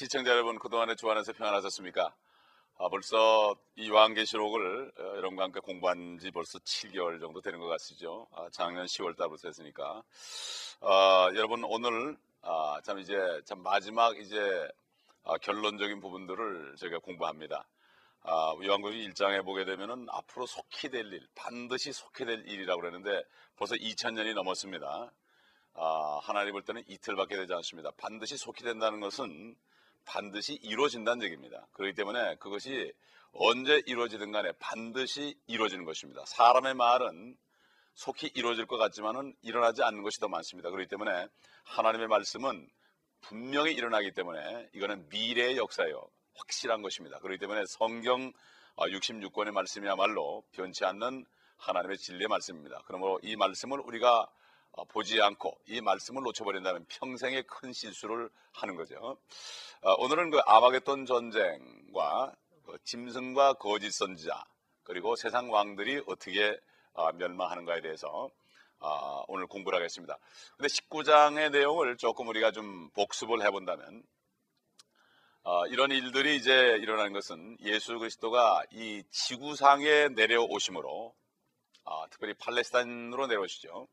아, 시청자 여러분 그동안에 주 안에서 평안하셨습니까? 아, 벌써 이 요한계시록을 어, 여러분과 함께 공부한 지 벌써 7개월 정도 되는 것 같으시죠? 아, 작년 10월 달부터 했으니까. 아, 여러분 오늘 아, 참 이제 참 마지막 이제 아, 결론적인 부분들을 저희가 공부합니다. 아, 요한계시 1장에 보게 되면은 앞으로 속히 될 일, 반드시 속히 될 일이라고 그러는데 벌써 2000년이 넘었습니다. 아, 하나님 볼 때는 이틀밖에 되지 않습니다. 반드시 속히 된다는 것은 반드시 이루어진다는 얘기입니다. 그렇기 때문에 그것이 언제 이루어지든 간에 반드시 이루어지는 것입니다. 사람의 말은 속히 이루어질 것 같지만은 일어나지 않는 것이 더 많습니다. 그렇기 때문에 하나님의 말씀은 분명히 일어나기 때문에 이거는 미래의 역사예요. 확실한 것입니다. 그렇기 때문에 성경 66권의 말씀이야말로 변치 않는 하나님의 진리의 말씀입니다. 그러므로 이 말씀을 우리가 어, 보지 않고 이 말씀을 놓쳐버린다면 평생의 큰 실수를 하는 거죠. 어, 오늘은 그 아마겟돈 전쟁과 그 짐승과 거짓 선지자 그리고 세상 왕들이 어떻게 어, 멸망하는가에 대해서 오늘 공부를 하겠습니다. 근데 19장의 내용을 조금 우리가 좀 복습을 해본다면 이런 일들이 이제 일어나는 것은 예수 그리스도가 이 지구상에 내려오심으로 특별히 팔레스타인으로 내려오시죠.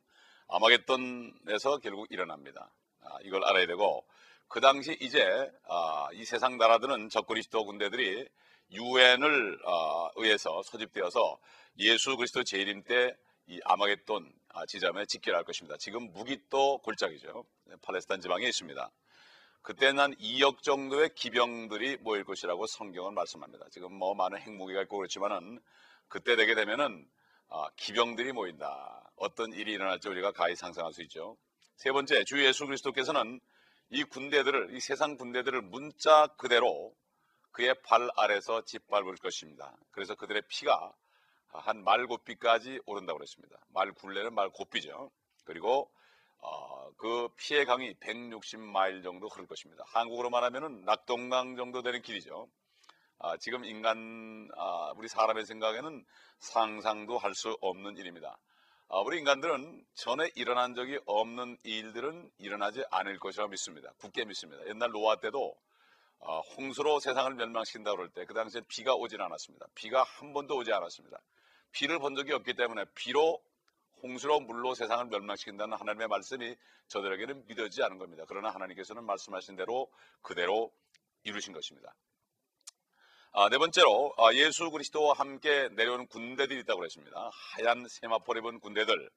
아마겟돈에서 결국 일어납니다. 아, 이걸 알아야 되고 그 당시 이제 아, 이 세상 나라들은 적그리스도 군대들이 유엔을 아, 의해서 소집되어서 예수 그리스도 재림 때 이 아마겟돈 아, 지점에 집결할 것입니다. 지금 무기또 골짜기죠. 팔레스타인 지방에 있습니다. 그때는 한 2억 정도의 기병들이 모일 것이라고 성경은 말씀합니다. 지금 뭐 많은 핵무기가 있고 그렇지만은 그때 되게 되면은 아, 기병들이 모인다. 어떤 일이 일어날지 우리가 가히 상상할 수 있죠. 세 번째, 주 예수 그리스도께서는 이 군대들을, 이 세상 군대들을 문자 그대로 그의 발 아래서 짓밟을 것입니다. 그래서 그들의 피가 한 말고삐까지 오른다고 그랬습니다. 말 굴레는 말 고삐죠. 그리고 어, 그 피해 강이 160마일 정도 흐를 것입니다. 한국으로 말하면 낙동강 정도 되는 길이죠. 아, 지금 인간 아, 우리 사람의 생각에는 상상도 할 수 없는 일입니다. 아, 우리 인간들은 전에 일어난 적이 없는 일들은 일어나지 않을 것이라고 믿습니다. 굳게 믿습니다. 옛날 노아 때도 아, 홍수로 세상을 멸망시킨다 그럴 때 그 당시에 비가 오진 않았습니다. 비가 한 번도 오지 않았습니다. 비를 본 적이 없기 때문에 비로 홍수로 물로 세상을 멸망시킨다는 하나님의 말씀이 저들에게는 믿어지지 않은 겁니다. 그러나 하나님께서는 말씀하신 대로 그대로 이루신 것입니다. 아, 네 번째로 아, 예수 그리스도와 함께 내려오는 군대들이 있다고 그랬습니다. 하얀 세마포를 입은 군대들.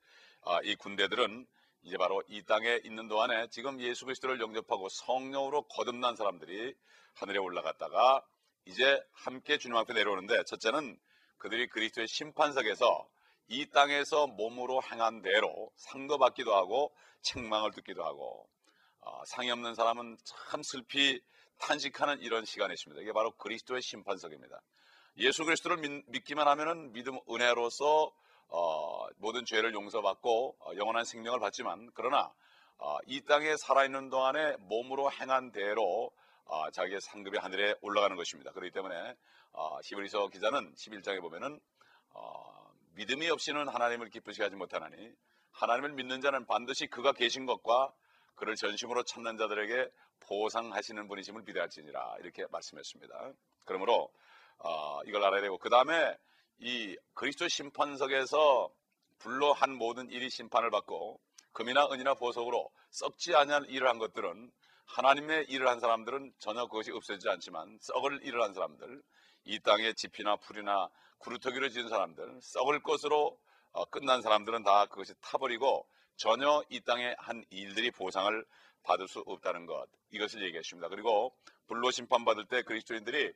아, 이 군대들은 이제 바로 이 땅에 있는 동안에 지금 예수 그리스도를 영접하고 성령으로 거듭난 사람들이 하늘에 올라갔다가 이제 함께 주님 앞에 내려오는데 첫째는 그들이 그리스도의 심판석에서 이 땅에서 몸으로 행한 대로 상도 받기도 하고 책망을 듣기도 하고 어, 상이 없는 사람은 참 슬피 탄식하는 이런 시간이 있습니다. 이게 바로 그리스도의 심판석입니다. 예수 그리스도를 믿, 기만 하면은 믿음 은혜로서 어, 모든 죄를 용서받고 어, 영원한 생명을 받지만 그러나 어, 이 땅에 살아있는 동안에 몸으로 행한 대로 어, 자기의 상급이 하늘에 올라가는 것입니다. 그렇기 때문에 어, 히브리서 기자는 11장에 보면은 어, 믿음이 없이는 하나님을 기쁘시게 하지 못하나니 하나님을 믿는 자는 반드시 그가 계신 것과 그를 전심으로 찾는 자들에게 보상하시는 분이심을 비대할지니라 이렇게 말씀했습니다. 그러므로 어, 이걸 알아야 되고 그 다음에 이 그리스도 심판석에서 불로 한 모든 일이 심판을 받고 금이나 은이나 보석으로 썩지 아니한 일을 한 것들은 하나님의 일을 한 사람들은 전혀 그것이 없어지지 않지만 썩을 일을 한 사람들 이 땅에 지피나 풀이나 구루터기를 지은 사람들 썩을 것으로 어, 끝난 사람들은 다 그것이 타버리고 전혀 이 땅에 한 일들이 보상을 받을 수 없다는 것 이것을 얘기했습니다. 그리고 불로 심판받을 때 그리스도인들이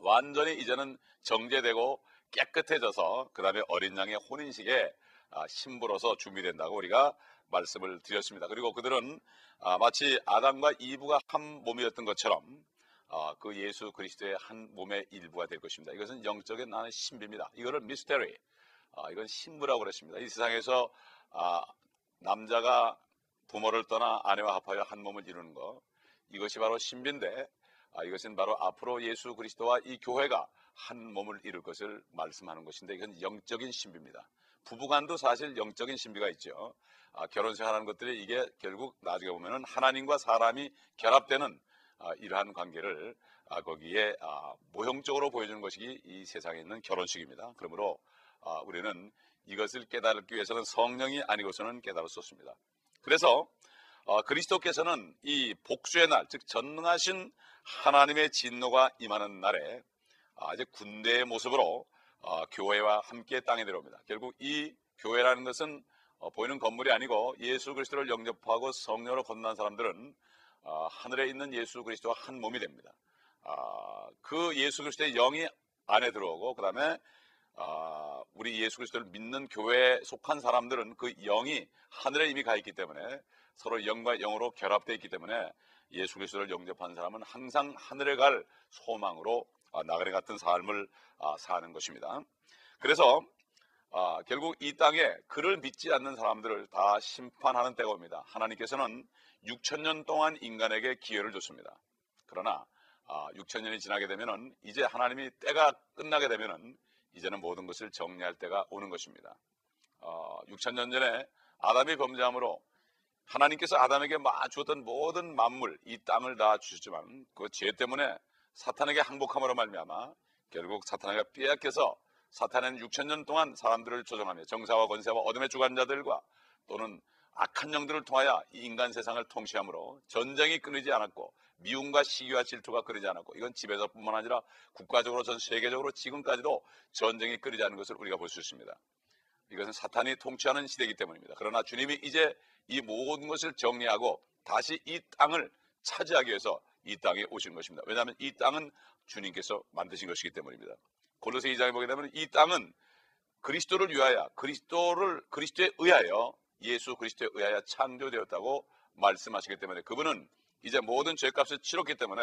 완전히 이제는 정제되고 깨끗해져서 그 다음에 어린 양의 혼인식에 아, 신부로서 준비된다고 우리가 말씀을 드렸습니다. 그리고 그들은 아, 마치 아담과 이브가 한 몸이었던 것처럼 아, 그 예수 그리스도의 한 몸의 일부가 될 것입니다. 이것은 영적인 나는 신비입니다. 이거를 미스테리, 이건 신부라고 그랬습니다. 이 세상에서 남자가 부모를 떠나 아내와 합하여 한 몸을 이루는 것 이것이 바로 신비인데 아, 이것은 바로 앞으로 예수 그리스도와 이 교회가 한 몸을 이룰 것을 말씀하는 것인데 이건 영적인 신비입니다. 부부간도 사실 영적인 신비가 있죠. 아, 결혼생활하는 것들이 이게 결국 나중에 보면은 하나님과 사람이 결합되는 아, 이러한 관계를 아, 거기에 아, 모형적으로 보여주는 것이 이 세상에 있는 결혼식입니다. 그러므로 아, 우리는 이것을 깨달기 위해서는 성령이 아니고서는 깨달을 수 없습니다. 그래서 어, 그리스도께서는 이 복수의 날, 즉 전능하신 하나님의 진노가 임하는 날에 아, 이제 군대의 모습으로 어, 교회와 함께 땅에 내려옵니다. 결국 이 교회라는 것은 어, 보이는 건물이 아니고 예수 그리스도를 영접하고 성령으로 건넌 사람들은 어, 하늘에 있는 예수 그리스도와 한 몸이 됩니다. 아, 그 예수 그리스도의 영이 안에 들어오고 그 다음에 아, 우리 예수 그리스도를 믿는 교회에 속한 사람들은 그 영이 하늘에 이미 가 있기 때문에 서로 영과 영으로 결합되어 있기 때문에 예수 그리스도를 영접한 사람은 항상 하늘에 갈 소망으로 아, 나그네 같은 삶을 아, 사는 것입니다. 그래서 아, 결국 이 땅에 그를 믿지 않는 사람들을 다 심판하는 때가 옵니다. 하나님께서는 6천 년 동안 인간에게 기회를 줬습니다. 그러나 아, 6천 년이 지나게 되면은 이제 하나님이 때가 끝나게 되면은 이제는 모든 것을 정리할 때가 오는 것입니다. 어, 6천 년 전에 아담이 범죄함으로 하나님께서 아담에게 막 주었던 모든 만물 이 땅을 다 주셨지만 그 죄 때문에 사탄에게 항복함으로 말미암아 결국 사탄에게 빼앗겨서 사탄은 6천 년 동안 사람들을 조종하며 정사와 권세와 어둠의 주관자들과 또는 악한 영들을 통하여 이 인간 세상을 통치함으로 전쟁이 끊이지 않았고 미움과 시기와 질투가 끊이지 않았고 이건 집에서뿐만 아니라 국가적으로 전 세계적으로 지금까지도 전쟁이 끊이지 않은 것을 우리가 볼 수 있습니다. 이것은 사탄이 통치하는 시대이기 때문입니다. 그러나 주님이 이제 이 모든 것을 정리하고 다시 이 땅을 차지하기 위해서 이 땅에 오신 것입니다. 왜냐하면 이 땅은 주님께서 만드신 것이기 때문입니다. 골로새 2장에 보게 되면 이 땅은 그리스도를 위하여 그리스도를 그리스도에 의하여 예수 그리스도에 의하여 창조되었다고 말씀하시기 때문에 그분은 이제 모든 죄값을 치렀기 때문에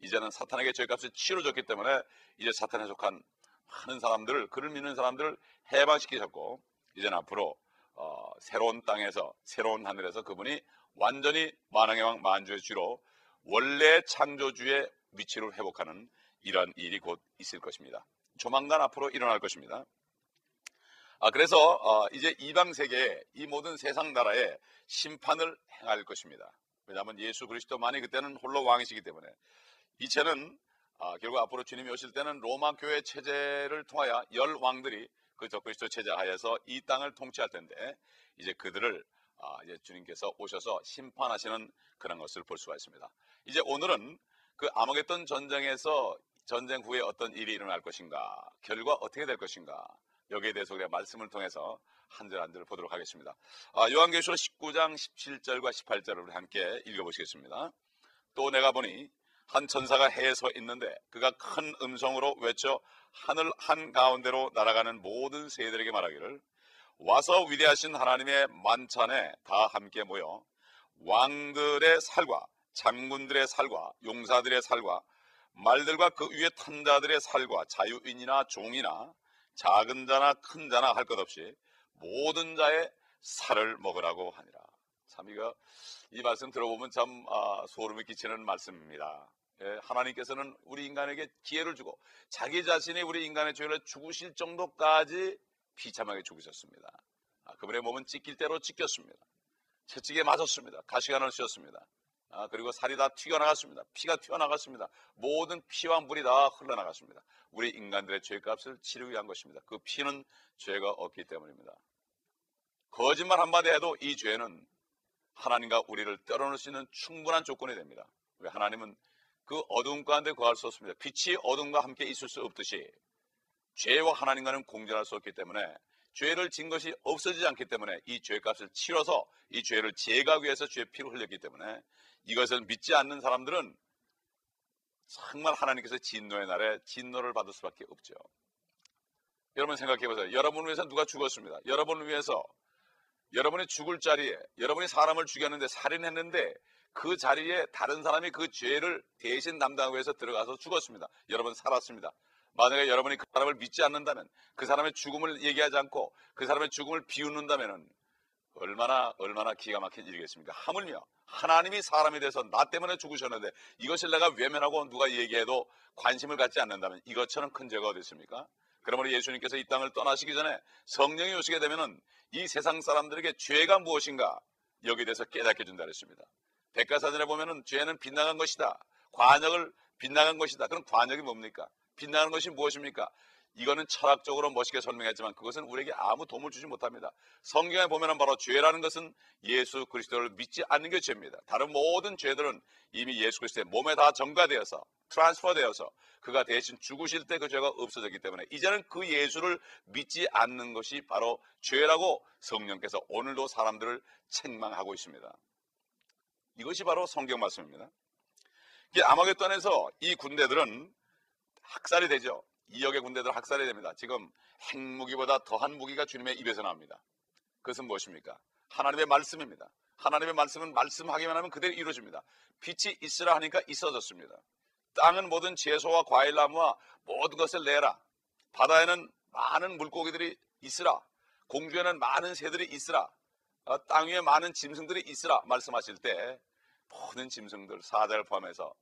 이제는 사탄에게 죄값을 치러줬기 때문에 이제 사탄에 속한 많은 사람들을 그를 믿는 사람들을 해방시키셨고 이제는 앞으로 어, 새로운 땅에서 새로운 하늘에서 그분이 완전히 만왕의 왕 만주의 주로 원래 창조주의 위치를 회복하는 이러한 일이 곧 있을 것입니다. 조만간 앞으로 일어날 것입니다. 아, 그래서 어, 이제 이방 세계에 이 모든 세상 나라에 심판을 행할 것입니다. 왜냐하면 예수 그리스도만이 그때는 홀로 왕이시기 때문에 이체는 아, 결국 앞으로 주님이 오실 때는 로마 교회 체제를 통하여 열 왕들이 그 적그리스도 체제 하에서 이 땅을 통치할 텐데 이제 그들을 아, 이제 주님께서 오셔서 심판하시는 그런 것을 볼 수가 있습니다. 이제 오늘은 그 아마겟돈 전쟁에서 전쟁 후에 어떤 일이 일어날 것인가, 결과 어떻게 될 것인가, 여기에 대해서 우리가 말씀을 통해서 한 절 한 절을 보도록 하겠습니다. 아, 요한계시록 19장 17절과 18절을 우리 함께 읽어보시겠습니다. 또 내가 보니 한 천사가 해에 서 있는데 그가 큰 음성으로 외쳐 하늘 한 가운데로 날아가는 모든 새들에게 말하기를 와서 위대하신 하나님의 만찬에 다 함께 모여 왕들의 살과 장군들의 살과 용사들의 살과 말들과 그 위에 탄 자들의 살과 자유인이나 종이나 작은 자나 큰 자나 할 것 없이 모든 자의 살을 먹으라고 하니라. 참 이거 이 말씀 들어보면 참 아, 소름이 끼치는 말씀입니다. 예, 하나님께서는 우리 인간에게 기회를 주고 자기 자신이 우리 인간의 죄를 죽으실 정도까지 비참하게 죽으셨습니다. 아, 그분의 몸은 찢길 대로 찢겼습니다. 채찍에 맞았습니다. 가시관을 씌었습니다. 아, 그리고 살이 다 튀어나갔습니다. 피가 튀어나갔습니다. 모든 피와 물이 다 흘러나갔습니다. 우리 인간들의 죄값을 치르기 위한 것입니다. 그 피는 죄가 없기 때문입니다. 거짓말 한마디 해도 이 죄는 하나님과 우리를 떨어놓을 수 있는 충분한 조건이 됩니다. 왜 하나님은 그 어두운 가운데 구할 수 없습니다. 빛이 어둠과 함께 있을 수 없듯이 죄와 하나님과는 공존할 수 없기 때문에 죄를 진 것이 없어지지 않기 때문에 이 죄값을 치러서 이 죄를 제거하기 위해서 죄의 피를 흘렸기 때문에 이것을 믿지 않는 사람들은 정말 하나님께서 진노의 날에 진노를 받을 수밖에 없죠. 여러분 생각해 보세요. 여러분을 위해서 누가 죽었습니다. 여러분을 위해서 여러분이 죽을 자리에 여러분이 사람을 죽였는데 살인했는데 그 자리에 다른 사람이 그 죄를 대신 담당하기 위해서 들어가서 죽었습니다. 여러분 살았습니다. 만약에 여러분이 그 사람을 믿지 않는다면 그 사람의 죽음을 얘기하지 않고 그 사람의 죽음을 비웃는다면 얼마나 얼마나 기가 막힌 일이겠습니까? 하물며 하나님이 사람이 돼서 나 때문에 죽으셨는데 이것을 내가 외면하고 누가 얘기해도 관심을 갖지 않는다면 이것처럼 큰 죄가 어디 있습니까? 그러므로 예수님께서 이 땅을 떠나시기 전에 성령이 오시게 되면은 이 세상 사람들에게 죄가 무엇인가 여기에 대해서 깨닫게 준다 그랬습니다. 백과사전에 보면은 죄는 빗나간 것이다. 관역을 빗나간 것이다. 그럼 관역이 뭡니까? 빗나가는 것이 무엇입니까? 이거는 철학적으로 멋있게 설명했지만 그것은 우리에게 아무 도움을 주지 못합니다. 성경에 보면 바로 죄라는 것은 예수 그리스도를 믿지 않는 게 죄입니다. 다른 모든 죄들은 이미 예수 그리스도의 몸에 다 전가되어서 트랜스퍼되어서 그가 대신 죽으실 때 그 죄가 없어졌기 때문에 이제는 그 예수를 믿지 않는 것이 바로 죄라고 성령께서 오늘도 사람들을 책망하고 있습니다. 이것이 바로 성경 말씀입니다. 아마겟돈에서 이 군대들은 학살이 되죠. 2억의 군대들 학살이 됩니다. 지금 핵무기보다 더한 무기가 주님의 입에서 나옵니다. 그것은 무엇입니까? 하나님의 말씀입니다. 하나님의 말씀은 말씀하기만 하면 그대로 이루어집니다. 빛이 있으라 하니까 있어졌습니다. 땅은 모든 채소와 과일나무와 모든 것을 내라. 바다에는 많은 물고기들이 있으라. 공주에는 많은 새들이 있으라. 어, 땅 위에 많은 짐승들이 있으라. 말씀하실 때 모든 짐승들, 사자를 포함해서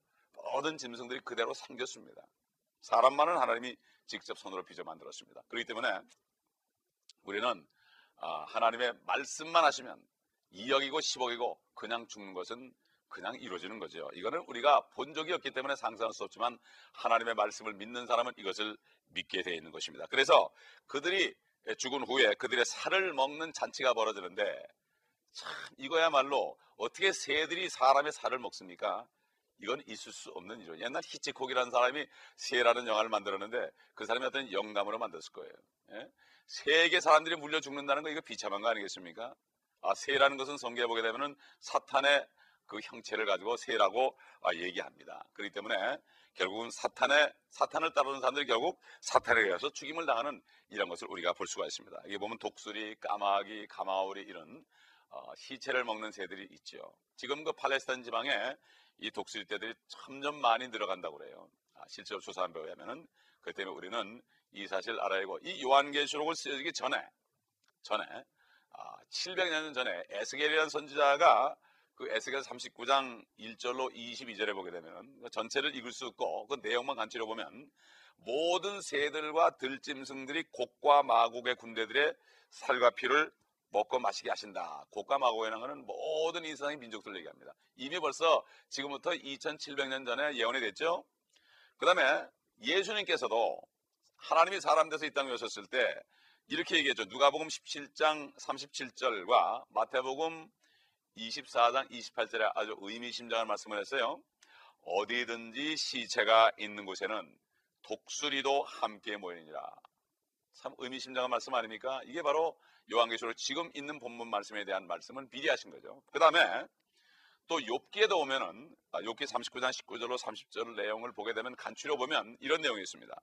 모든 짐승들이 그대로 생겼습니다. 사람만은 하나님이 직접 손으로 빚어 만들었습니다. 그렇기 때문에 우리는 아, 하나님의 말씀만 하시면 2억이고 10억이고 그냥 죽는 것은 그냥 이루어지는 거죠. 이거는 우리가 본 적이 없기 때문에 상상할 수 없지만 하나님의 말씀을 믿는 사람은 이것을 믿게 되어 있는 것입니다. 그래서 그들이 죽은 후에 그들의 살을 먹는 잔치가 벌어지는데 참 이거야말로 어떻게 새들이 사람의 살을 먹습니까? 이건 있을 수 없는 일이죠. 옛날 히치콕이라는 사람이 새라는 영화를 만들었는데 그 사람이 어떤 영감으로 만들었을 거예요. 예? 세계 사람들이 물려 죽는다는 거 이거 비참한 거 아니겠습니까? 아, 새라는 것은 성경에 보게 되면은 사탄의 그 형체를 가지고 새라고 아, 얘기합니다. 그렇기 때문에 결국은 사탄의 사탄을 따르는 사람들이 결국 사탄에 의해서 죽임을 당하는 이런 것을 우리가 볼 수가 있습니다. 이게 보면 독수리, 까마귀, 가마오리 이런 어, 시체를 먹는 새들이 있죠. 지금 그 팔레스타인 지방에 이 독수리떼들이 점점 많이 늘어간다고 그래요. 아, 실제로 조사한 바에 의하면은 그 때문에 우리는 이 사실 알아야 하고 이 요한계시록을 쓰기 전에 전에 아, 700년 전에 에스겔이라는 선지자가 그 에스겔 39장 1절로 22절에 보게 되면 그 전체를 읽을 수 없고 그 내용만 간추려 보면 모든 새들과 들짐승들이 곡과 마곡의 군대들의 살과 피를 먹고 마시게 하신다. 고가 마고에는 거는 모든 이스라엘 민족들 얘기합니다. 이미 벌써 지금부터 2700년 전에 예언이 됐죠. 그 다음에 예수님께서도 하나님이 사람 돼서 이 땅에 오셨을 때 이렇게 얘기했죠. 누가복음 17장 37절과 마태복음 24장 28절에 아주 의미심장한 말씀을 했어요. 어디든지 시체가 있는 곳에는 독수리도 함께 모이니라. 참 의미심장한 말씀 아닙니까? 이게 바로 요한계시록 지금 있는 본문 말씀에 대한 말씀은 비리하신 거죠. 그 다음에 또 욥기에도 오면은 아, 욥기 39장 19절로 30절 내용을 보게 되면 간추려 보면 이런 내용이 있습니다.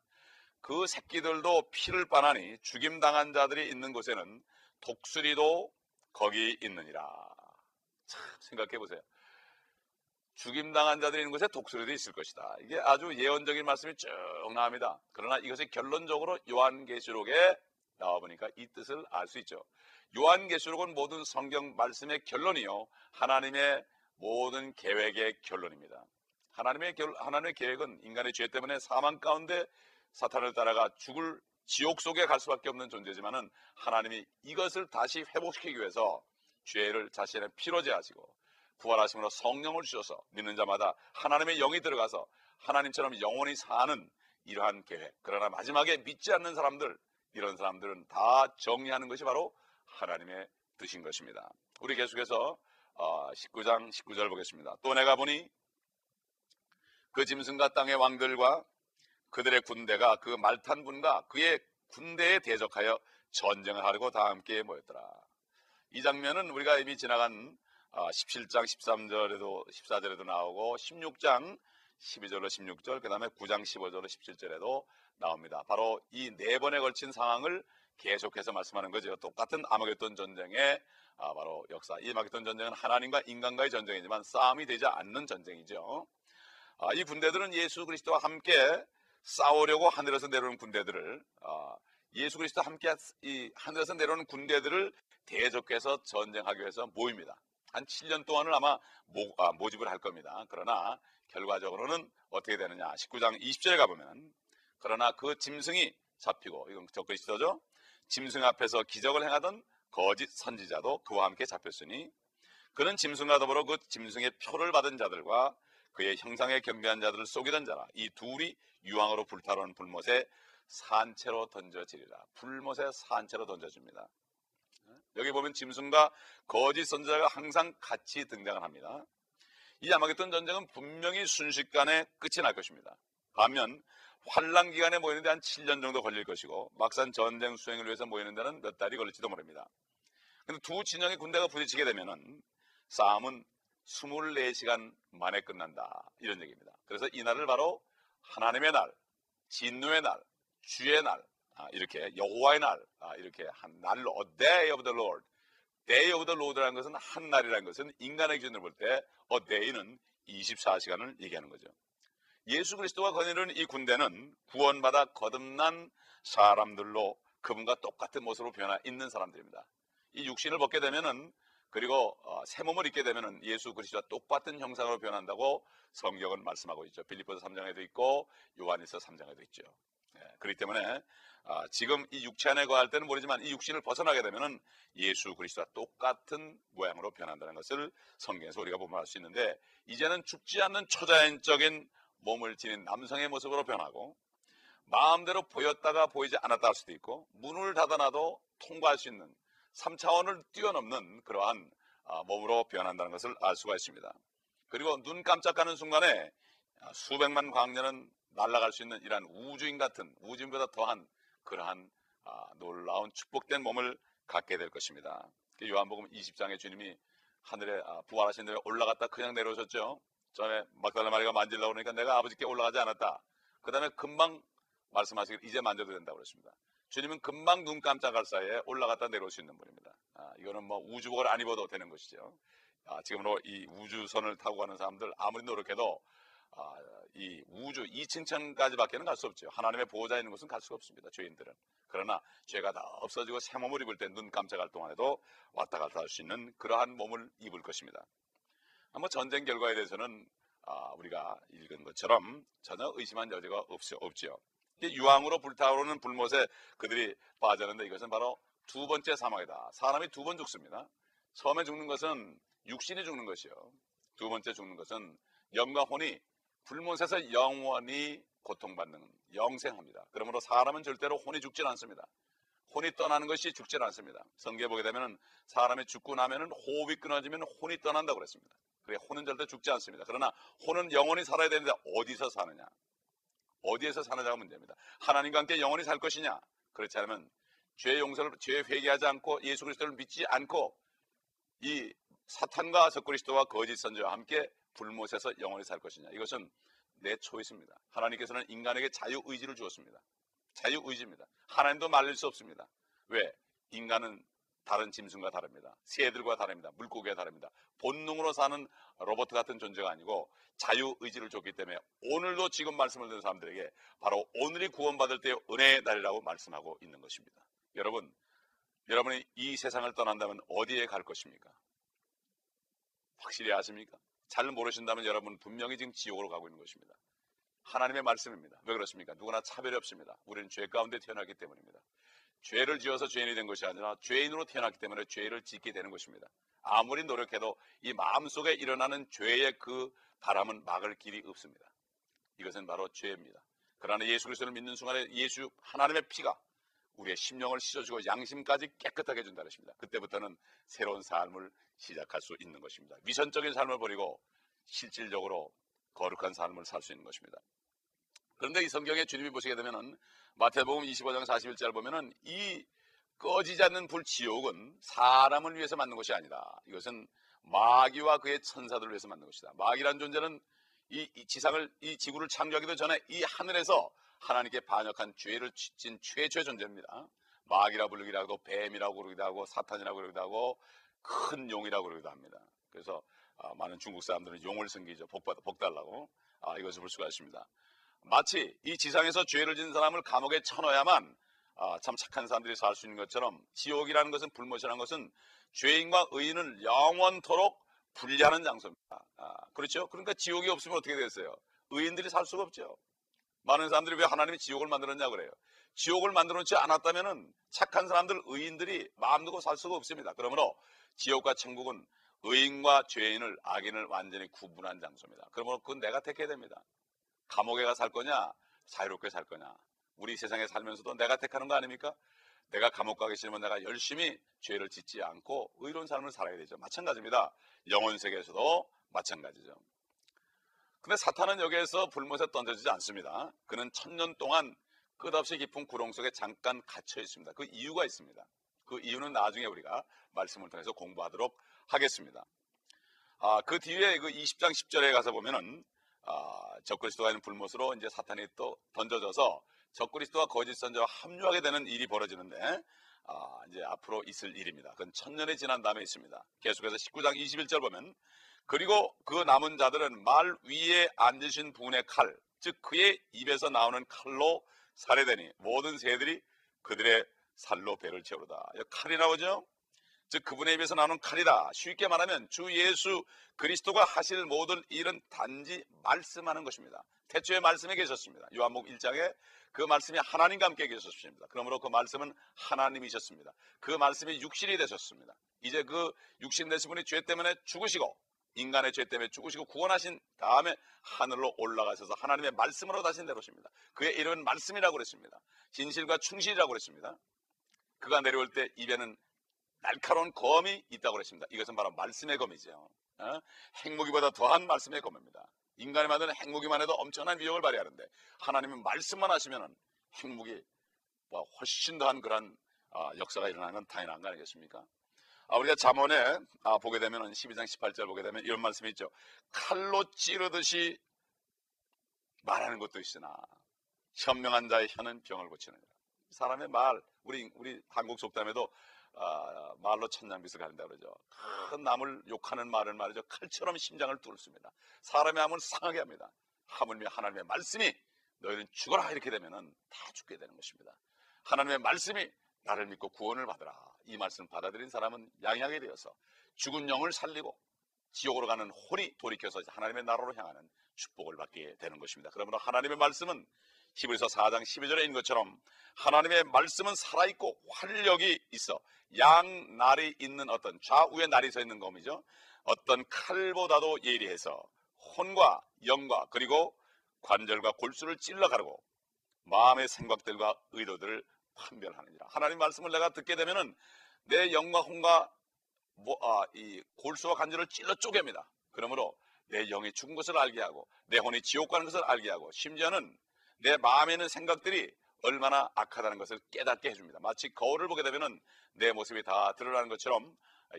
그 새끼들도 피를 빠나니 죽임 당한 자들이 있는 곳에는 독수리도 거기 있느니라. 참 생각해 보세요. 죽임 당한 자들이 있는 곳에 독수리도 있을 것이다. 이게 아주 예언적인 말씀이 쭉 나옵니다. 그러나 이것이 결론적으로 요한계시록에 나와 보니까 이 뜻을 알 수 있죠. 요한계시록은 모든 성경 말씀의 결론이요 하나님의 모든 계획의 결론입니다. 하나님의 결, 하나님의 계획은 인간의 죄 때문에 사망 가운데 사탄을 따라가 죽을 지옥 속에 갈 수밖에 없는 존재지만은 하나님이 이것을 다시 회복시키기 위해서 죄를 자신의 피로 제하시고 부활하심으로 성령을 주셔서 믿는 자마다 하나님의 영이 들어가서 하나님처럼 영원히 사는 이러한 계획. 그러나 마지막에 믿지 않는 사람들, 이런 사람들은 다 정리하는 것이 바로 하나님의 뜻인 것입니다. 우리 계속해서 19장 어, 19절 보겠습니다. 또 내가 보니 그 짐승과 땅의 왕들과 그들의 군대가 그 말탄 분과 그의 군대에 대적하여 전쟁을 하려고 다 함께 모였더라. 이 장면은 우리가 이미 지나간 17장 어, 13절에도 14절에도 나오고 16장 12절로 16절 그 다음에 9장 15절로 17절에도 나옵니다. 바로 이 네 번에 걸친 상황을 계속해서 말씀하는 거죠. 똑같은 아마겟돈 전쟁의 아, 바로 역사. 이 아마겟돈 전쟁은 하나님과 인간과의 전쟁이지만 싸움이 되지 않는 전쟁이죠. 아, 이 군대들은 예수 그리스도와 함께 싸우려고 하늘에서 내려오는 군대들을 아, 예수 그리스도와 함께 이 하늘에서 내려오는 군대들을 대적해서 전쟁하기 위해서 모입니다. 한 7년 동안을 아마 모, 아, 모집을 할 겁니다. 그러나 결과적으로는 어떻게 되느냐. 19장 20절에 가보면 그러나 그 짐승이 잡히고 이건 있어죠. 짐승 앞에서 기적을 행하던 거짓 선지자도 그와 함께 잡혔으니 그는 짐승과 더불어 그 짐승의 표를 받은 자들과 그의 형상에 경배한 자들을 속이던 자라 이 둘이 유황으로 불타오르는 불못에 산채로 던져지리라 불못에 산채로 던져집니다 여기 보면 짐승과 거짓 선자가 항상 같이 등장을 합니다 이 아마겟돈 전쟁은 분명히 순식간에 끝이 날 것입니다 반면 환란 기간에 모이는 데 한 7년 정도 걸릴 것이고 막상 전쟁 수행을 위해서 모이는 데는 몇 달이 걸릴지도 모릅니다. 근데 두 진영의 군대가 부딪히게 되면은 싸움은 24시간 만에 끝난다. 이런 얘기입니다. 그래서 이 날을 바로 하나님의 날, 진노의 날, 주의 날, 아, 이렇게 여호와의 날, 아, 이렇게 한 날로 a day of the Lord, day of the Lord라는 것은 한 날이라는 것은 인간의 기준으로 볼 때 a day는 24시간을 얘기하는 거죠. 예수 그리스도가 거느리는 이 군대는 구원받아 거듭난 사람들로 그분과 똑같은 모습으로 변화 있는 사람들입니다. 이 육신을 벗게 되면은 그리고 어, 새 몸을 입게 되면은 예수 그리스도와 똑같은 형상으로 변한다고 성경은 말씀하고 있죠. 빌립보서 3장에도 있고 요한일서 3장에도 있죠. 예, 그렇기 때문에 아, 지금 이 육체 안에 거할 때는 모르지만 이 육신을 벗어나게 되면은 예수 그리스도와 똑같은 모양으로 변한다는 것을 성경에서 우리가 보면 알 수 있는데 이제는 죽지 않는 초자연적인 몸을 지닌 남성의 모습으로 변하고 마음대로 보였다가 보이지 않았다 할 수도 있고 문을 닫아놔도 통과할 수 있는 3차원을 뛰어넘는 그러한 아, 몸으로 변한다는 것을 알 수가 있습니다. 그리고 눈 깜짝하는 순간에 아, 수백만 광년은 날아갈 수 있는 이러한 우주인 같은 우주인보다 더한 그러한 아, 놀라운 축복된 몸을 갖게 될 것입니다. 요한복음 20장에 주님이 하늘에 부활하신 데에 올라갔다 그냥 내려오셨죠. 전에 막달라 마리가 만질라고 그러니까 내가 아버지께 올라가지 않았다. 그 다음에 금방 말씀하시길 이제 만져도 된다고 그랬습니다. 주님은 금방 눈 깜짝할 사이에 올라갔다 내려올 수 있는 분입니다. 아, 이거는 뭐 우주복을 안 입어도 되는 것이죠. 아, 지금으로 이 우주선을 타고 가는 사람들 아무리 노력해도 아, 이 우주 2층천까지밖에는 갈 수 없죠. 하나님의 보호자 있는 곳은 갈 수가 없습니다. 죄인들은. 그러나 죄가 다 없어지고 새 몸을 입을 때 눈 깜짝할 동안에도 왔다 갔다 할 수 있는 그러한 몸을 입을 것입니다. 뭐 전쟁 결과에 대해서는 아, 우리가 읽은 것처럼 전혀 의심한 여지가. 없죠. 유황으로 불타오르는 불못에 그들이 빠졌는데 이것은 바로 두 번째 사망이다. 사람이 두 번 죽습니다. 처음에 죽는 것은 육신이 죽는 것이요. 두 번째 죽는 것은 영과 혼이 불못에서 영원히 고통받는 영생합니다. 그러므로 사람은 절대로 혼이 죽질 않습니다. 혼이 떠나는 것이 죽질 않습니다. 성경에 보게 되면 사람이 죽고 나면 호흡이 끊어지면 혼이 떠난다고 그랬습니다. 그래 혼은 절대 죽지 않습니다. 그러나 혼은 영원히 살아야 되는데 어디서 사느냐? 어디에서 사느냐가 문제입니다. 하나님과 함께 영원히 살 것이냐? 그렇지 않으면 죄 용서를 죄 회개하지 않고 예수 그리스도를 믿지 않고 이 사탄과 적그리스도와 거짓 선지와 함께 불못에서 영원히 살 것이냐? 이것은 내 초이스입니다. 하나님께서는 인간에게 자유 의지를 주었습니다. 자유 의지입니다. 하나님도 말릴 수 없습니다. 왜? 인간은 다른 짐승과 다릅니다. 새들과 다릅니다. 물고기와 다릅니다. 본능으로 사는 로봇 같은 존재가 아니고 자유 의지를 줬기 때문에 오늘도 지금 말씀을 듣는 사람들에게 바로 오늘이 구원받을 때의 은혜의 날이라고 말씀하고 있는 것입니다. 여러분, 여러분이 이 세상을 떠난다면 어디에 갈 것입니까? 확실히 아십니까? 잘 모르신다면 여러분 분명히 지금 지옥으로 가고 있는 것입니다. 하나님의 말씀입니다. 왜 그렇습니까? 누구나 차별이 없습니다. 우리는 죄 가운데 태어났기 때문입니다. 죄를 지어서 죄인이 된 것이 아니라 죄인으로 태어났기 때문에 죄를 짓게 되는 것입니다. 아무리 노력해도 이 마음속에 일어나는 죄의 그 바람은 막을 길이 없습니다. 이것은 바로 죄입니다. 그러나 예수 그리스도를 믿는 순간에 예수 하나님의 피가 우리의 심령을 씻어주고 양심까지 깨끗하게 해준다 것입니다. 그때부터는 새로운 삶을 시작할 수 있는 것입니다. 위선적인 삶을 버리고 실질적으로 거룩한 삶을 살 수 있는 것입니다. 그런데 이 성경에 주님이 보시게 되면은 마태복음 25장 41절 보면은 이 꺼지지 않는 불 지옥은 사람을 위해서 만든 것이 아니다. 이것은 마귀와 그의 천사들을 위해서 만든 것이다. 마귀란 존재는 이, 이 지상을 이 지구를 창조하기도 전에 이 하늘에서 하나님께 반역한 죄를 진 최초의 존재입니다. 마귀라 부르기도 하고 뱀이라고 부르기도 하고 사탄이라고 부르기도 하고 큰 용이라고 부르기도 합니다. 그래서 아, 많은 중국 사람들은 용을 섬기죠. 복, 받, 복 달라고. 아, 이것을 볼 수가 있습니다. 마치 이 지상에서 죄를 지은 사람을 감옥에 쳐넣어야만 아, 참 착한 사람들이 살 수 있는 것처럼 지옥이라는 것은 불못이라는 것은 죄인과 의인을 영원토록 분리하는 장소입니다. 아, 그렇죠? 그러니까 지옥이 없으면 어떻게 됐어요? 의인들이 살 수가 없죠. 많은 사람들이 왜 하나님이 지옥을 만들었냐 그래요. 지옥을 만들어 놓지 않았다면 착한 사람들, 의인들이 마음 두고 살 수가 없습니다. 그러므로 지옥과 천국은 의인과 죄인을 악인을 완전히 구분한 장소입니다. 그러면 그건 내가 택해야 됩니다. 감옥에 가 살 거냐 자유롭게 살 거냐 우리 세상에 살면서도 내가 택하는 거 아닙니까? 내가 감옥 가기 싫으면 내가 열심히 죄를 짓지 않고 의로운 삶을 살아야 되죠. 마찬가지입니다. 영혼 세계에서도 마찬가지죠. 근데 사탄은 여기에서 불못에 던져지지 않습니다. 그는 천년 동안 끝없이 깊은 구렁 속에 잠깐 갇혀 있습니다. 그 이유가 있습니다. 그 이유는 나중에 우리가 말씀을 통해서 공부하도록 하겠습니다. 아, 그 뒤에 그 20장 10절에 가서 보면은 아, 적그리스도가 있는 불못으로 이제 사탄이 또 던져져서 적그리스도와 거짓 선자와 합류하게 되는 일이 벌어지는데 아, 이제 앞으로 있을 일입니다. 그건 천년이 지난 다음에 있습니다. 계속해서 19장 21절 보면 그리고 그 남은 자들은 말 위에 앉으신 분의 칼, 즉 그의 입에서 나오는 칼로 살해되니 모든 새들이 그들의 살로 배를 채우다. 칼이 나오죠? 즉 그분의 입에서 나오는 칼이다. 쉽게 말하면 주 예수 그리스도가 하실 모든 일은 단지 말씀하는 것입니다. 태초에 말씀에 계셨습니다. 요한복 1장에 그 말씀이 하나님과 함께 계셨습니다. 그러므로 그 말씀은 하나님이셨습니다. 그 말씀이 육신이 되셨습니다. 이제 그 육신 되신 분이 죄 때문에 죽으시고 인간의 죄 때문에 죽으시고 구원하신 다음에 하늘로 올라가셔서 하나님의 말씀으로 다시 내려오십니다. 그의 이름은 말씀이라고 그랬습니다. 진실과 충실이라고 그랬습니다. 그가 내려올 때 입에는 날카로운 검이 있다고 그랬습니다. 이것은 바로 말씀의 검이죠. 어? 핵무기보다 더한 말씀의 검입니다. 인간이 만드는 핵무기만 해도 엄청난 위력을 발휘하는데 하나님은 말씀만 하시면 핵무기 뭐 훨씬 더한 그런 어, 역사가 일어나는 당연한 거 아니겠습니까? 아, 우리가 잠언에 아, 보게 되면 12장 18절 보게 되면 이런 말씀이 있죠. 칼로 찌르듯이 말하는 것도 있으나 현명한 자의 혀는 병을 고치느니라. 사람의 말, 우리 우리 한국 속담에도 아, 말로 천냥빚을 가린다 그러죠. 큰 남을 욕하는 말은 말이죠. 칼처럼 심장을 뚫습니다. 사람의 암을 상하게 합니다. 하물며 하나님의 말씀이 너희는 죽어라 이렇게 되면은 다 죽게 되는 것입니다. 하나님의 말씀이 나를 믿고 구원을 받으라. 이 말씀 받아들인 사람은 양양이 되어서 죽은 영을 살리고 지옥으로 가는 혼이 돌이켜서 하나님의 나라로 향하는 축복을 받게 되는 것입니다. 그러므로 하나님의 말씀은 히브리서 4장 12절에 있는 것처럼 하나님의 말씀은 살아있고 활력이 있어 양 날이 있는 어떤 좌우에 날이 서 있는 검이죠. 어떤 칼보다도 예리해서 혼과 영과 그리고 관절과 골수를 찔러 가르고 마음의 생각들과 의도들을 판별하느니라. 하나님 말씀을 내가 듣게 되면은 내 영과 혼과 뭐, 아, 이 골수와 관절을 찔러 쪼갭니다. 그러므로 내 영이 죽은 것을 알게 하고 내 혼이 지옥 가는 것을 알게 하고 심지어는 내 마음에 있는 생각들이 얼마나 악하다는 것을 깨닫게 해줍니다. 마치 거울을 보게 되면 내 모습이 다 드러나는 것처럼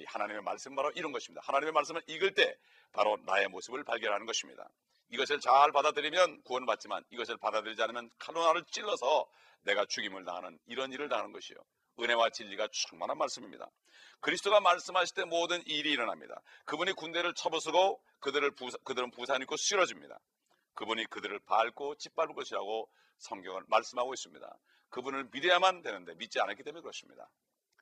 하나님의 말씀 바로 이런 것입니다. 하나님의 말씀을 읽을 때 바로 나의 모습을 발견하는 것입니다. 이것을 잘 받아들이면 구원받지만 이것을 받아들이지 않으면 칼로 나를 찔러서 내가 죽임을 당하는 이런 일을 당하는 것이요. 은혜와 진리가 충만한 말씀입니다. 그리스도가 말씀하실 때 모든 일이 일어납니다. 그분이 군대를 쳐부수고 그들을 부사, 그들은 부산 있고 쓰러집니다. 그분이 그들을 밟고 짓밟을 것이라고 성경을 말씀하고 있습니다. 그분을 믿어야만 되는데 믿지 않았기 때문에 그렇습니다.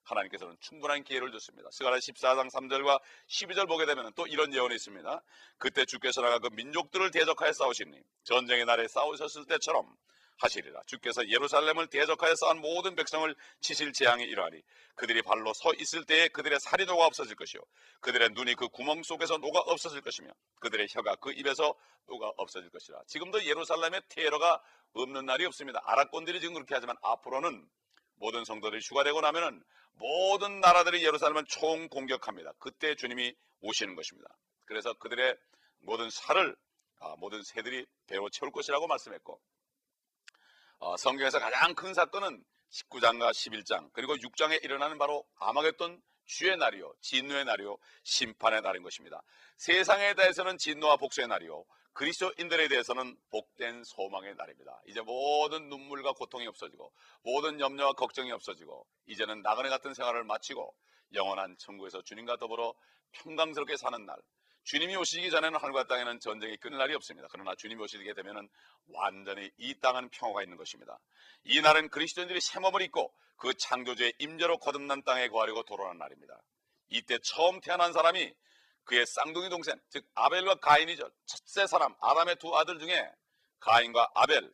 하나님께서는 충분한 기회를 줬습니다. 스가랴 14장 3절과 12절 보게 되면 또 이런 예언이 있습니다. 그때 주께서 나가 그 민족들을 대적하여 싸우시니 전쟁의 날에 싸우셨을 때처럼 하시리라. 주께서 예루살렘을 대적하여 쌓은 모든 백성을 치실 재앙이 이러하니 그들이 발로 서 있을 때에 그들의 살이 녹아 없어질 것이요 그들의 눈이 그 구멍 속에서 녹아 없어질 것이며 그들의 혀가 그 입에서 녹아 없어질 것이라. 지금도 예루살렘에 테러가 없는 날이 없습니다. 아랍권들이 지금 그렇게 하지만 앞으로는 모든 성도들이 휴가되고 나면은 모든 나라들이 예루살렘을 총 공격합니다. 그때 주님이 오시는 것입니다. 그래서 그들의 모든 살을 아, 모든 새들이 배로 채울 것이라고 말씀했고 어, 성경에서 가장 큰 사건은 19장과 11장 그리고 6장에 일어나는 바로 아마겟돈 주의 날이요 진노의 날이요 심판의 날인 것입니다. 세상에 대해서는 진노와 복수의 날이요 그리스도인들에 대해서는 복된 소망의 날입니다. 이제 모든 눈물과 고통이 없어지고 모든 염려와 걱정이 없어지고 이제는 나그네 같은 생활을 마치고 영원한 천국에서 주님과 더불어 평강스럽게 사는 날 주님이 오시기 전에는 하늘과 땅에는 전쟁이 끊을 날이 없습니다. 그러나 주님이 오시게 되면 완전히 이 땅은 평화가 있는 것입니다. 이 날은 그리스도인들이 샘업을 입고 그 창조주의 임재로 거듭난 땅에 거하려고 돌아오는 날입니다. 이때 처음 태어난 사람이 그의 쌍둥이 동생, 즉 아벨과 가인이죠. 첫째 사람 아담의 두 아들 중에 가인과 아벨,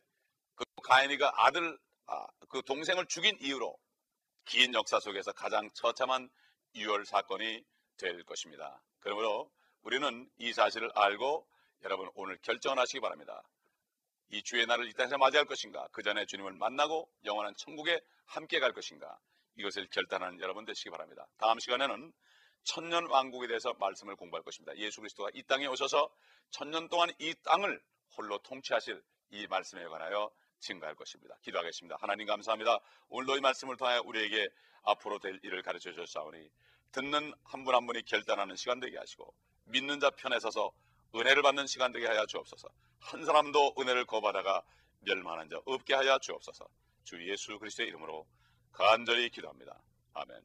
그 가인이 그 아들, 아, 그 동생을 죽인 이유로 긴 역사 속에서 가장 처참한 유혈 사건이 될 것입니다. 그러므로 우리는 이 사실을 알고 여러분 오늘 결정을 하시기 바랍니다. 이 주의 날을 이 땅에서 맞이할 것인가? 그 전에 주님을 만나고 영원한 천국에 함께 갈 것인가? 이것을 결단하는 여러분 되시기 바랍니다. 다음 시간에는 천년 왕국에 대해서 말씀을 공부할 것입니다. 예수 그리스도가 이 땅에 오셔서 천년 동안 이 땅을 홀로 통치하실 이 말씀에 관하여 증가할 것입니다. 기도하겠습니다. 하나님 감사합니다. 오늘도 이 말씀을 통하여 우리에게 앞으로 될 일을 가르쳐 주셨사오니 듣는 한 분한 분이 결단하는 시간 되게 하시고 믿는 자 편에 서서 은혜를 받는 시간 되게 하여 주옵소서. 한 사람도 은혜를 거받아가 멸망한 자 없게 하여 주옵소서. 주 예수 그리스도의 이름으로 간절히 기도합니다. 아멘.